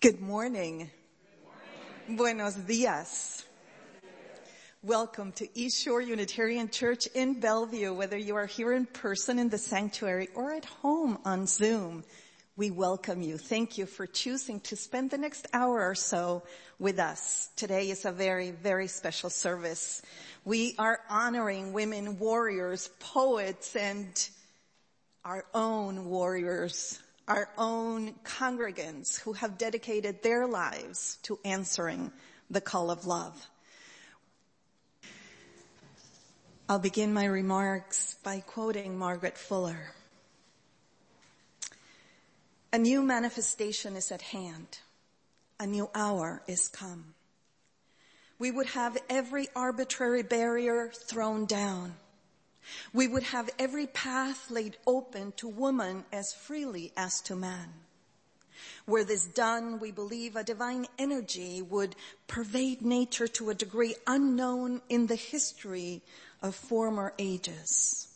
Good morning. Buenos dias. Welcome to East Shore Unitarian Church in Bellevue, whether you are here in person in the sanctuary or at home on Zoom. We welcome you. Thank you for choosing to spend the next hour or so with us. Today is a very, very special service. We are honoring women warriors, poets, and our own warriors, our own congregants who have dedicated their lives to answering the call of love. I'll begin my remarks by quoting Margaret Fuller. A new manifestation is at hand. A new hour is come. We would have every arbitrary barrier thrown down we would have every path laid open to woman as freely as to man. Were this done, we believe a divine energy would pervade nature to a degree unknown in the history of former ages.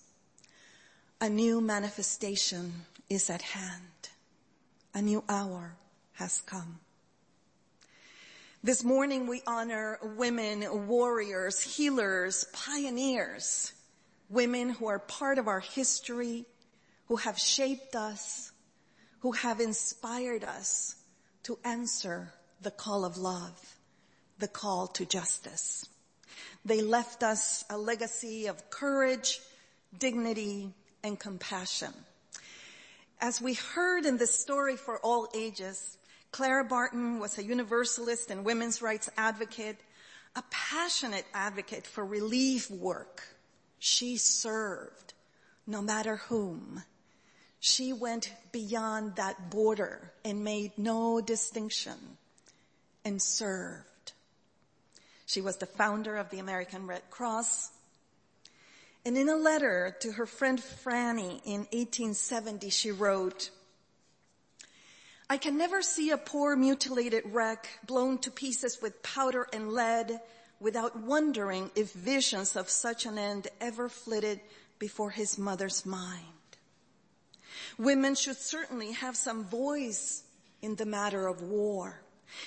A new manifestation is at hand. A new hour has come. This morning we honor women, warriors, healers, pioneers, women who are part of our history, who have shaped us, who have inspired us to answer the call of love, the call to justice. They left us a legacy of courage, dignity, and compassion. As we heard in this story for all ages, Clara Barton was a universalist and women's rights advocate, a passionate advocate for relief work, she served no matter whom. She went beyond that border and made no distinction and served. She was the founder of the American Red Cross. And in a letter to her friend Franny in 1870, she wrote, I can never see a poor mutilated wreck blown to pieces with powder and lead without wondering if visions of such an end ever flitted before his mother's mind. Women should certainly have some voice in the matter of war,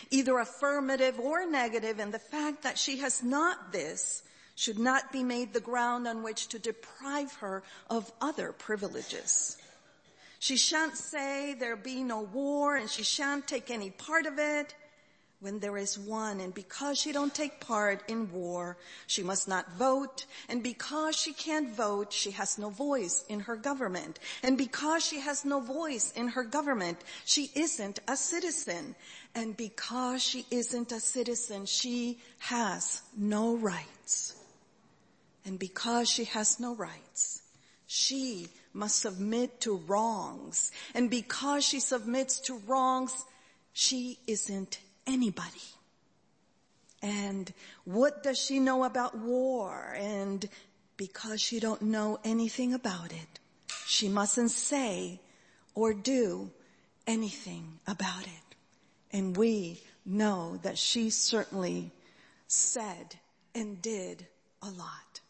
either affirmative or negative, and the fact that she has not this should not be made the ground on which to deprive her of other privileges. She shan't say there be no war and she shan't take any part of it when there is one and because she don't take part in war, she must not vote and because she can't vote, she has no voice in her government. And because she has no voice in her government, she isn't a citizen. And because she isn't a citizen, she has no rights. And because she has no rights, she must submit to wrongs. And because she submits to wrongs, she isn't anybody. And what does she know about war? And because she don't know anything about it, she mustn't say or do anything about it. And we know that she certainly said and did a lot.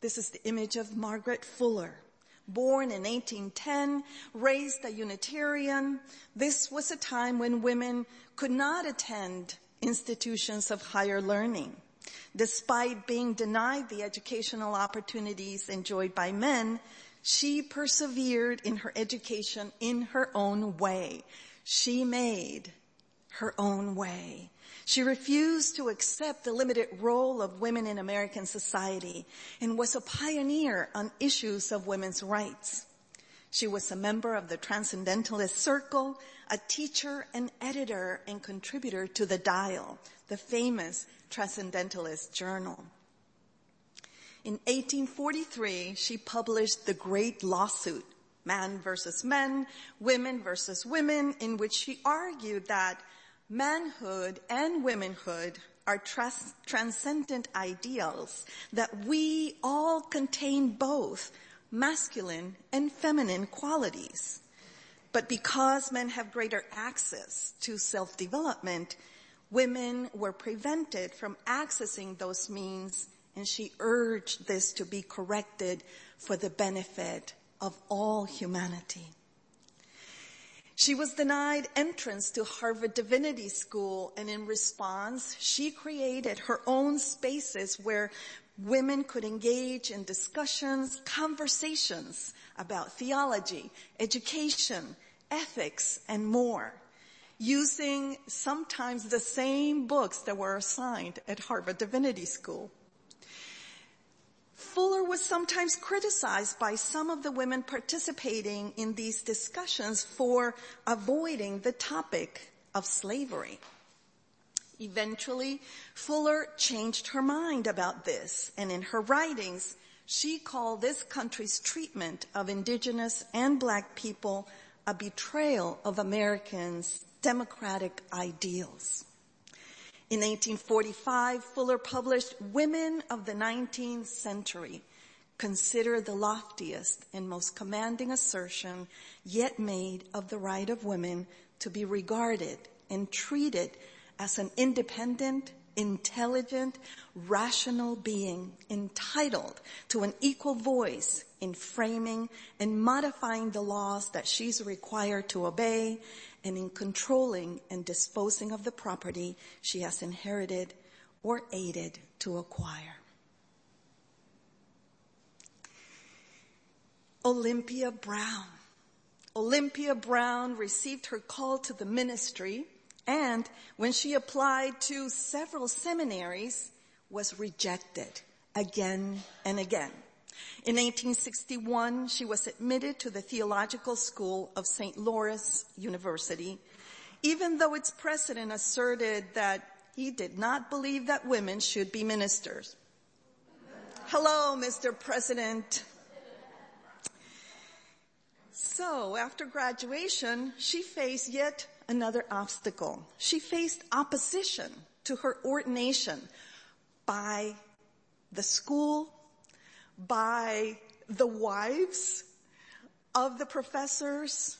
This is the image of Margaret Fuller born in 1810, raised a Unitarian. This was a time when women could not attend institutions of higher learning. Despite being denied the educational opportunities enjoyed by men, she persevered in her education in her own way. She made her own way. She refused to accept the limited role of women in American society and was a pioneer on issues of women's rights. She was a member of the Transcendentalist Circle, a teacher and editor and contributor to The Dial, the famous Transcendentalist journal. In 1843, she published The Great Lawsuit, Man versus Men, Women versus Women, in which she argued that manhood and womanhood are trans- transcendent ideals that we all contain both masculine and feminine qualities. But because men have greater access to self-development, women were prevented from accessing those means and she urged this to be corrected for the benefit of all humanity. She was denied entrance to Harvard Divinity School and in response, she created her own spaces where women could engage in discussions, conversations about theology, education, ethics, and more, using sometimes the same books that were assigned at Harvard Divinity School. Fuller was sometimes criticized by some of the women participating in these discussions for avoiding the topic of slavery. Eventually, Fuller changed her mind about this, and in her writings, she called this country's treatment of indigenous and black people a betrayal of Americans' democratic ideals. In 1845, Fuller published Women of the 19th Century, considered the loftiest and most commanding assertion yet made of the right of women to be regarded and treated as an independent, intelligent, rational being entitled to an equal voice in framing and modifying the laws that she's required to obey and in controlling and disposing of the property she has inherited or aided to acquire. Olympia Brown. Olympia Brown received her call to the ministry and when she applied to several seminaries was rejected again and again. In 1861, she was admitted to the Theological School of St. Louis University, even though its president asserted that he did not believe that women should be ministers. Hello, Mr. President. So after graduation, she faced yet another obstacle. She faced opposition to her ordination by the school by the wives of the professors,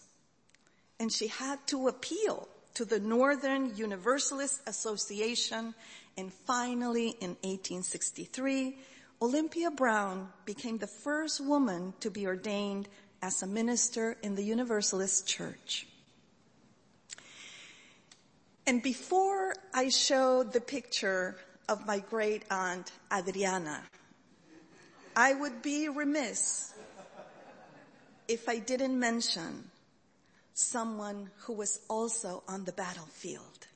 and she had to appeal to the Northern Universalist Association, and finally in 1863, Olympia Brown became the first woman to be ordained as a minister in the Universalist Church. And before I show the picture of my great aunt Adriana, I would be remiss if I didn't mention someone who was also on the battlefield,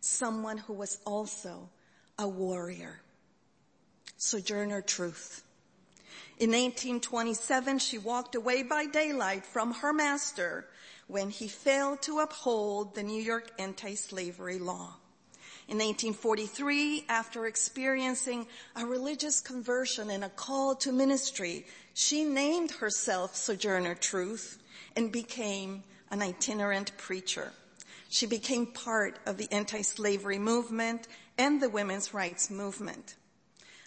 someone who was also a warrior. Sojourner Truth. In 1827, she walked away by daylight from her master when he failed to uphold the New York anti-slavery law. In 1843, after experiencing a religious conversion and a call to ministry, she named herself Sojourner Truth and became an itinerant preacher. She became part of the anti-slavery movement and the women's rights movement.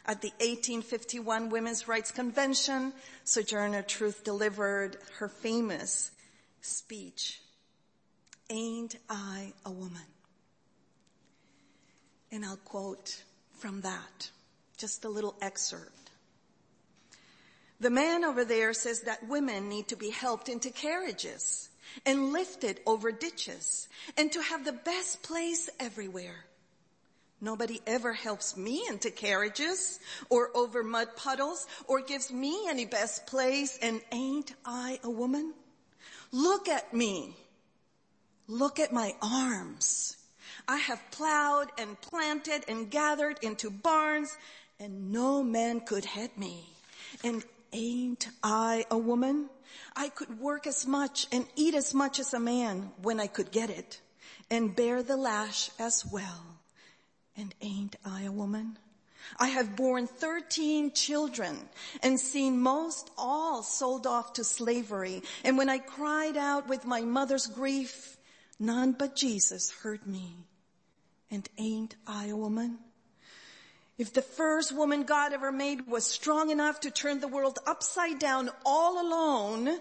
At the 1851 Women's Rights Convention, Sojourner Truth delivered her famous speech, Ain't I a Woman? And I'll quote from that, just a little excerpt. The man over there says that women need to be helped into carriages and lifted over ditches and to have the best place everywhere. Nobody ever helps me into carriages or over mud puddles or gives me any best place and ain't I a woman? Look at me. Look at my arms. I have plowed and planted and gathered into barns and no man could head me. And ain't I a woman? I could work as much and eat as much as a man when I could get it and bear the lash as well. And ain't I a woman? I have borne 13 children and seen most all sold off to slavery. And when I cried out with my mother's grief, none but Jesus heard me. And ain't I a woman? If the first woman God ever made was strong enough to turn the world upside down all alone,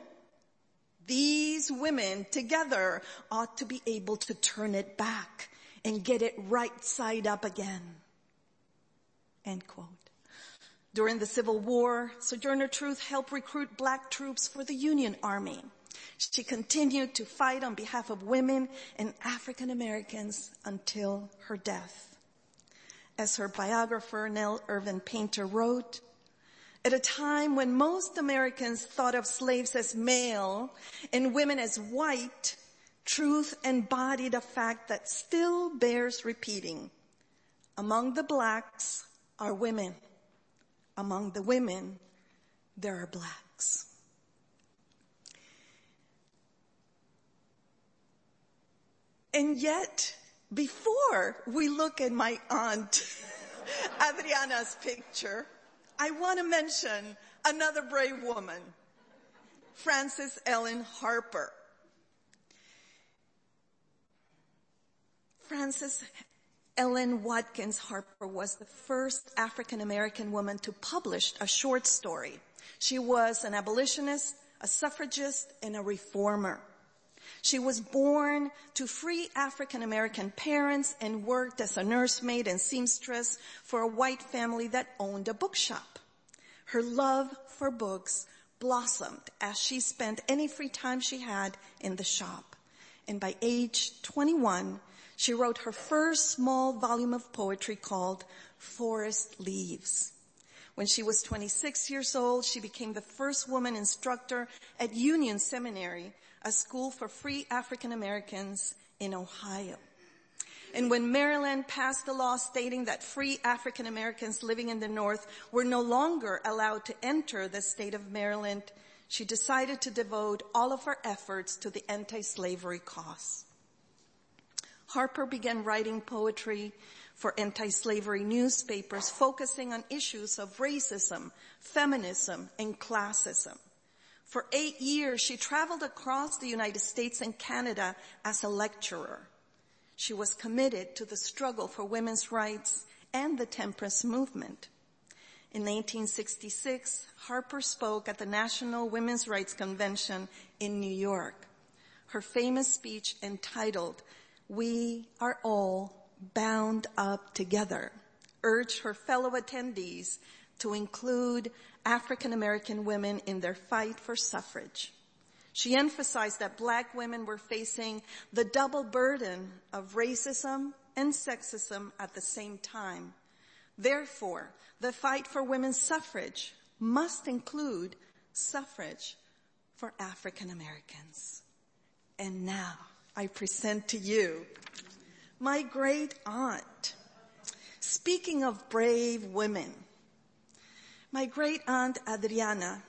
these women together ought to be able to turn it back and get it right side up again. End quote. During the Civil War, Sojourner Truth helped recruit black troops for the Union Army. She continued to fight on behalf of women and African Americans until her death. As her biographer Nell Irvin Painter wrote, at a time when most Americans thought of slaves as male and women as white, truth embodied a fact that still bears repeating. Among the blacks are women. Among the women, there are blacks. And yet, before we look at my aunt Adriana's picture, I want to mention another brave woman, Frances Ellen Harper. Frances Ellen Watkins Harper was the first African American woman to publish a short story. She was an abolitionist, a suffragist, and a reformer. She was born to free African American parents and worked as a nursemaid and seamstress for a white family that owned a bookshop. Her love for books blossomed as she spent any free time she had in the shop. And by age 21, she wrote her first small volume of poetry called Forest Leaves. When she was 26 years old, she became the first woman instructor at Union Seminary, a school for free African Americans in Ohio. And when Maryland passed a law stating that free African Americans living in the North were no longer allowed to enter the state of Maryland, she decided to devote all of her efforts to the anti-slavery cause. Harper began writing poetry for anti-slavery newspapers focusing on issues of racism, feminism, and classism. For eight years, she traveled across the United States and Canada as a lecturer. She was committed to the struggle for women's rights and the temperance movement. In 1966, Harper spoke at the National Women's Rights Convention in New York. Her famous speech entitled, We Are All Bound Up Together, urged her fellow attendees to include African American women in their fight for suffrage. She emphasized that black women were facing the double burden of racism and sexism at the same time. Therefore, the fight for women's suffrage must include suffrage for African Americans. And now I present to you my great aunt. Speaking of brave women, my great aunt Adriana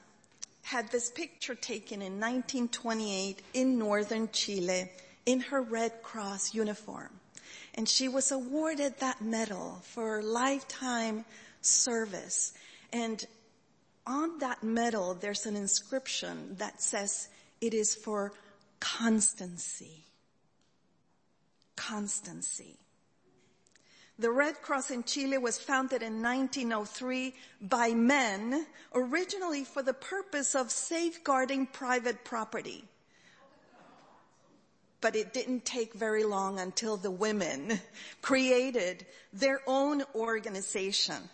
had this picture taken in 1928 in northern Chile in her Red Cross uniform. And she was awarded that medal for lifetime service. And on that medal, there's an inscription that says it is for constancy. Constancy. The Red Cross in Chile was founded in 1903 by men, originally for the purpose of safeguarding private property. But it didn't take very long until the women created their own organization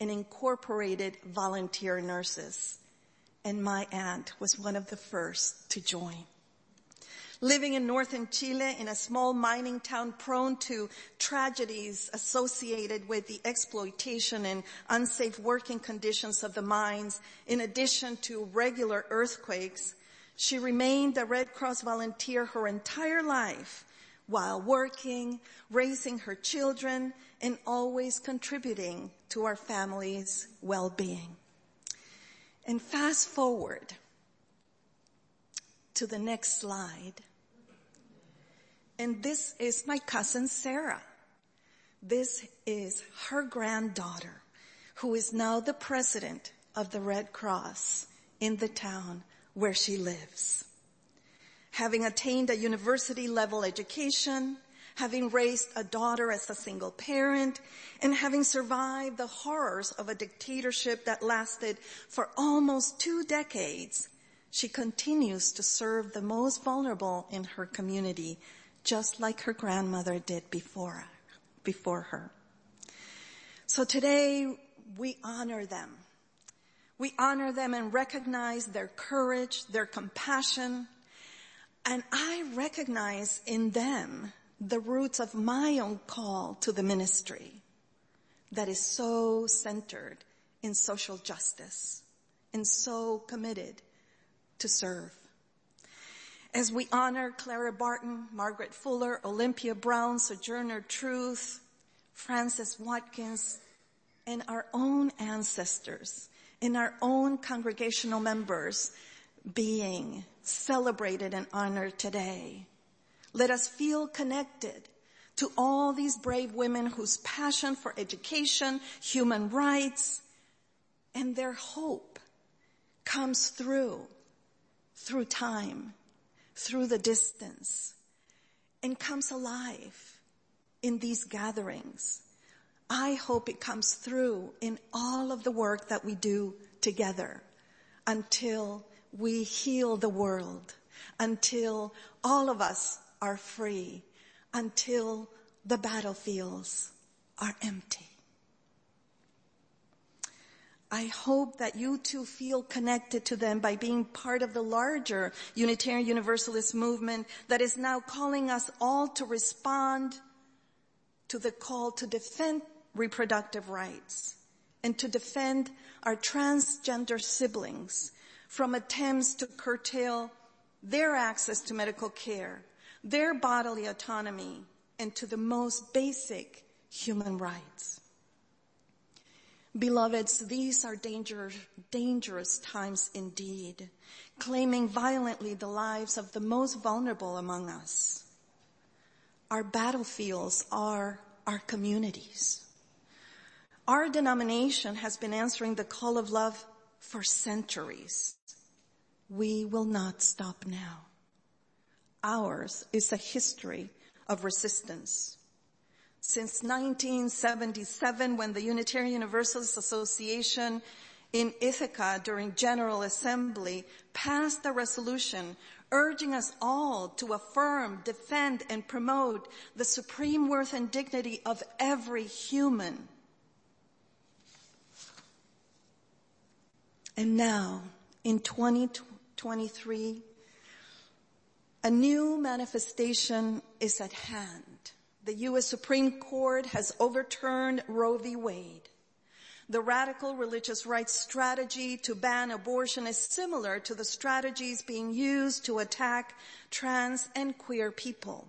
and incorporated volunteer nurses. And my aunt was one of the first to join living in northern Chile in a small mining town prone to tragedies associated with the exploitation and unsafe working conditions of the mines, in addition to regular earthquakes, she remained a Red Cross volunteer her entire life while working, raising her children, and always contributing to our family's well-being. And fast forward to the next slide. And this is my cousin Sarah. This is her granddaughter who is now the president of the Red Cross in the town where she lives. Having attained a university level education, having raised a daughter as a single parent, and having survived the horrors of a dictatorship that lasted for almost two decades, she continues to serve the most vulnerable in her community just like her grandmother did before, before her. So today we honor them. We honor them and recognize their courage, their compassion, And I recognize in them the roots of my own call to the ministry that is so centered in social justice and so committed to serve. As we honor Clara Barton, Margaret Fuller, Olympia Brown, Sojourner Truth, Frances Watkins, and our own ancestors, in our own congregational members being celebrated and honored today. Let us feel connected to all these brave women whose passion for education, human rights, and their hope comes through, through time, through the distance, and comes alive in these gatherings. I hope it comes through in all of the work that we do together until we heal the world, until all of us are free, until the battlefields are empty. I hope that you too feel connected to them by being part of the larger Unitarian Universalist movement that is now calling us all to respond to the call to defend reproductive rights and to defend our transgender siblings from attempts to curtail their access to medical care, their bodily autonomy, and to the most basic human rights. Beloveds, these are dangerous, dangerous times indeed, claiming violently the lives of the most vulnerable among us. Our battlefields are our communities. Our denomination has been answering the call of love for centuries. We will not stop now. Ours is a history of resistance. Since 1977, when the Unitarian Universalist Association in Ithaca during General Assembly passed a resolution urging us all to affirm, defend, and promote the supreme worth and dignity of every human. And now, in 2023, a new manifestation is at hand. The U.S. Supreme Court has overturned Roe v. Wade. The radical religious rights strategy to ban abortion is similar to the strategies being used to attack trans and queer people.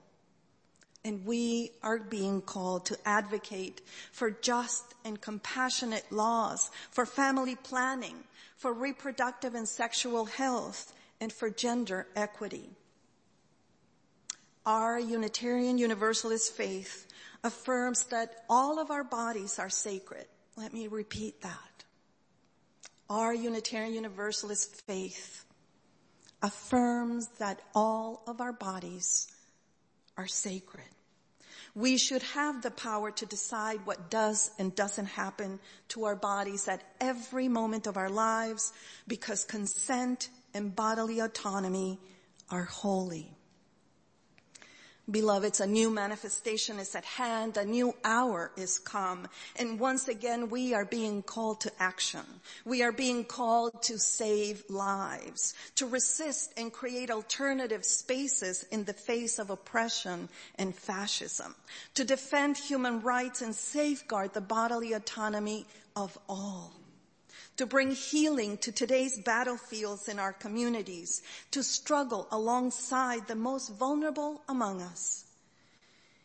And we are being called to advocate for just and compassionate laws, for family planning, for reproductive and sexual health, and for gender equity. Our Unitarian Universalist faith affirms that all of our bodies are sacred. Let me repeat that. Our Unitarian Universalist faith affirms that all of our bodies are sacred. We should have the power to decide what does and doesn't happen to our bodies at every moment of our lives because consent and bodily autonomy are holy. Beloveds, a new manifestation is at hand, a new hour is come, and once again we are being called to action. We are being called to save lives, to resist and create alternative spaces in the face of oppression and fascism, to defend human rights and safeguard the bodily autonomy of all to bring healing to today's battlefields in our communities, to struggle alongside the most vulnerable among us.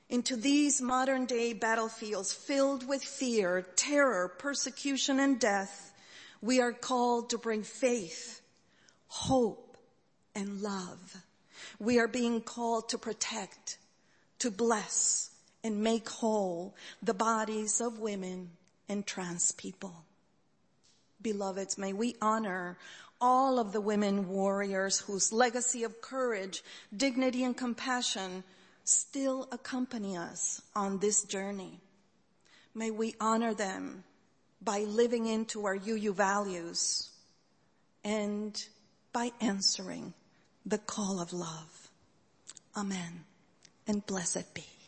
Into these modern day battlefields filled with fear, terror, persecution, and death, we are called to bring faith, hope, and love. We are being called to protect, to bless, and make whole the bodies of women and trans people beloveds, may we honor all of the women warriors whose legacy of courage, dignity, and compassion still accompany us on this journey. May we honor them by living into our UU values and by answering the call of love. Amen. And blessed be.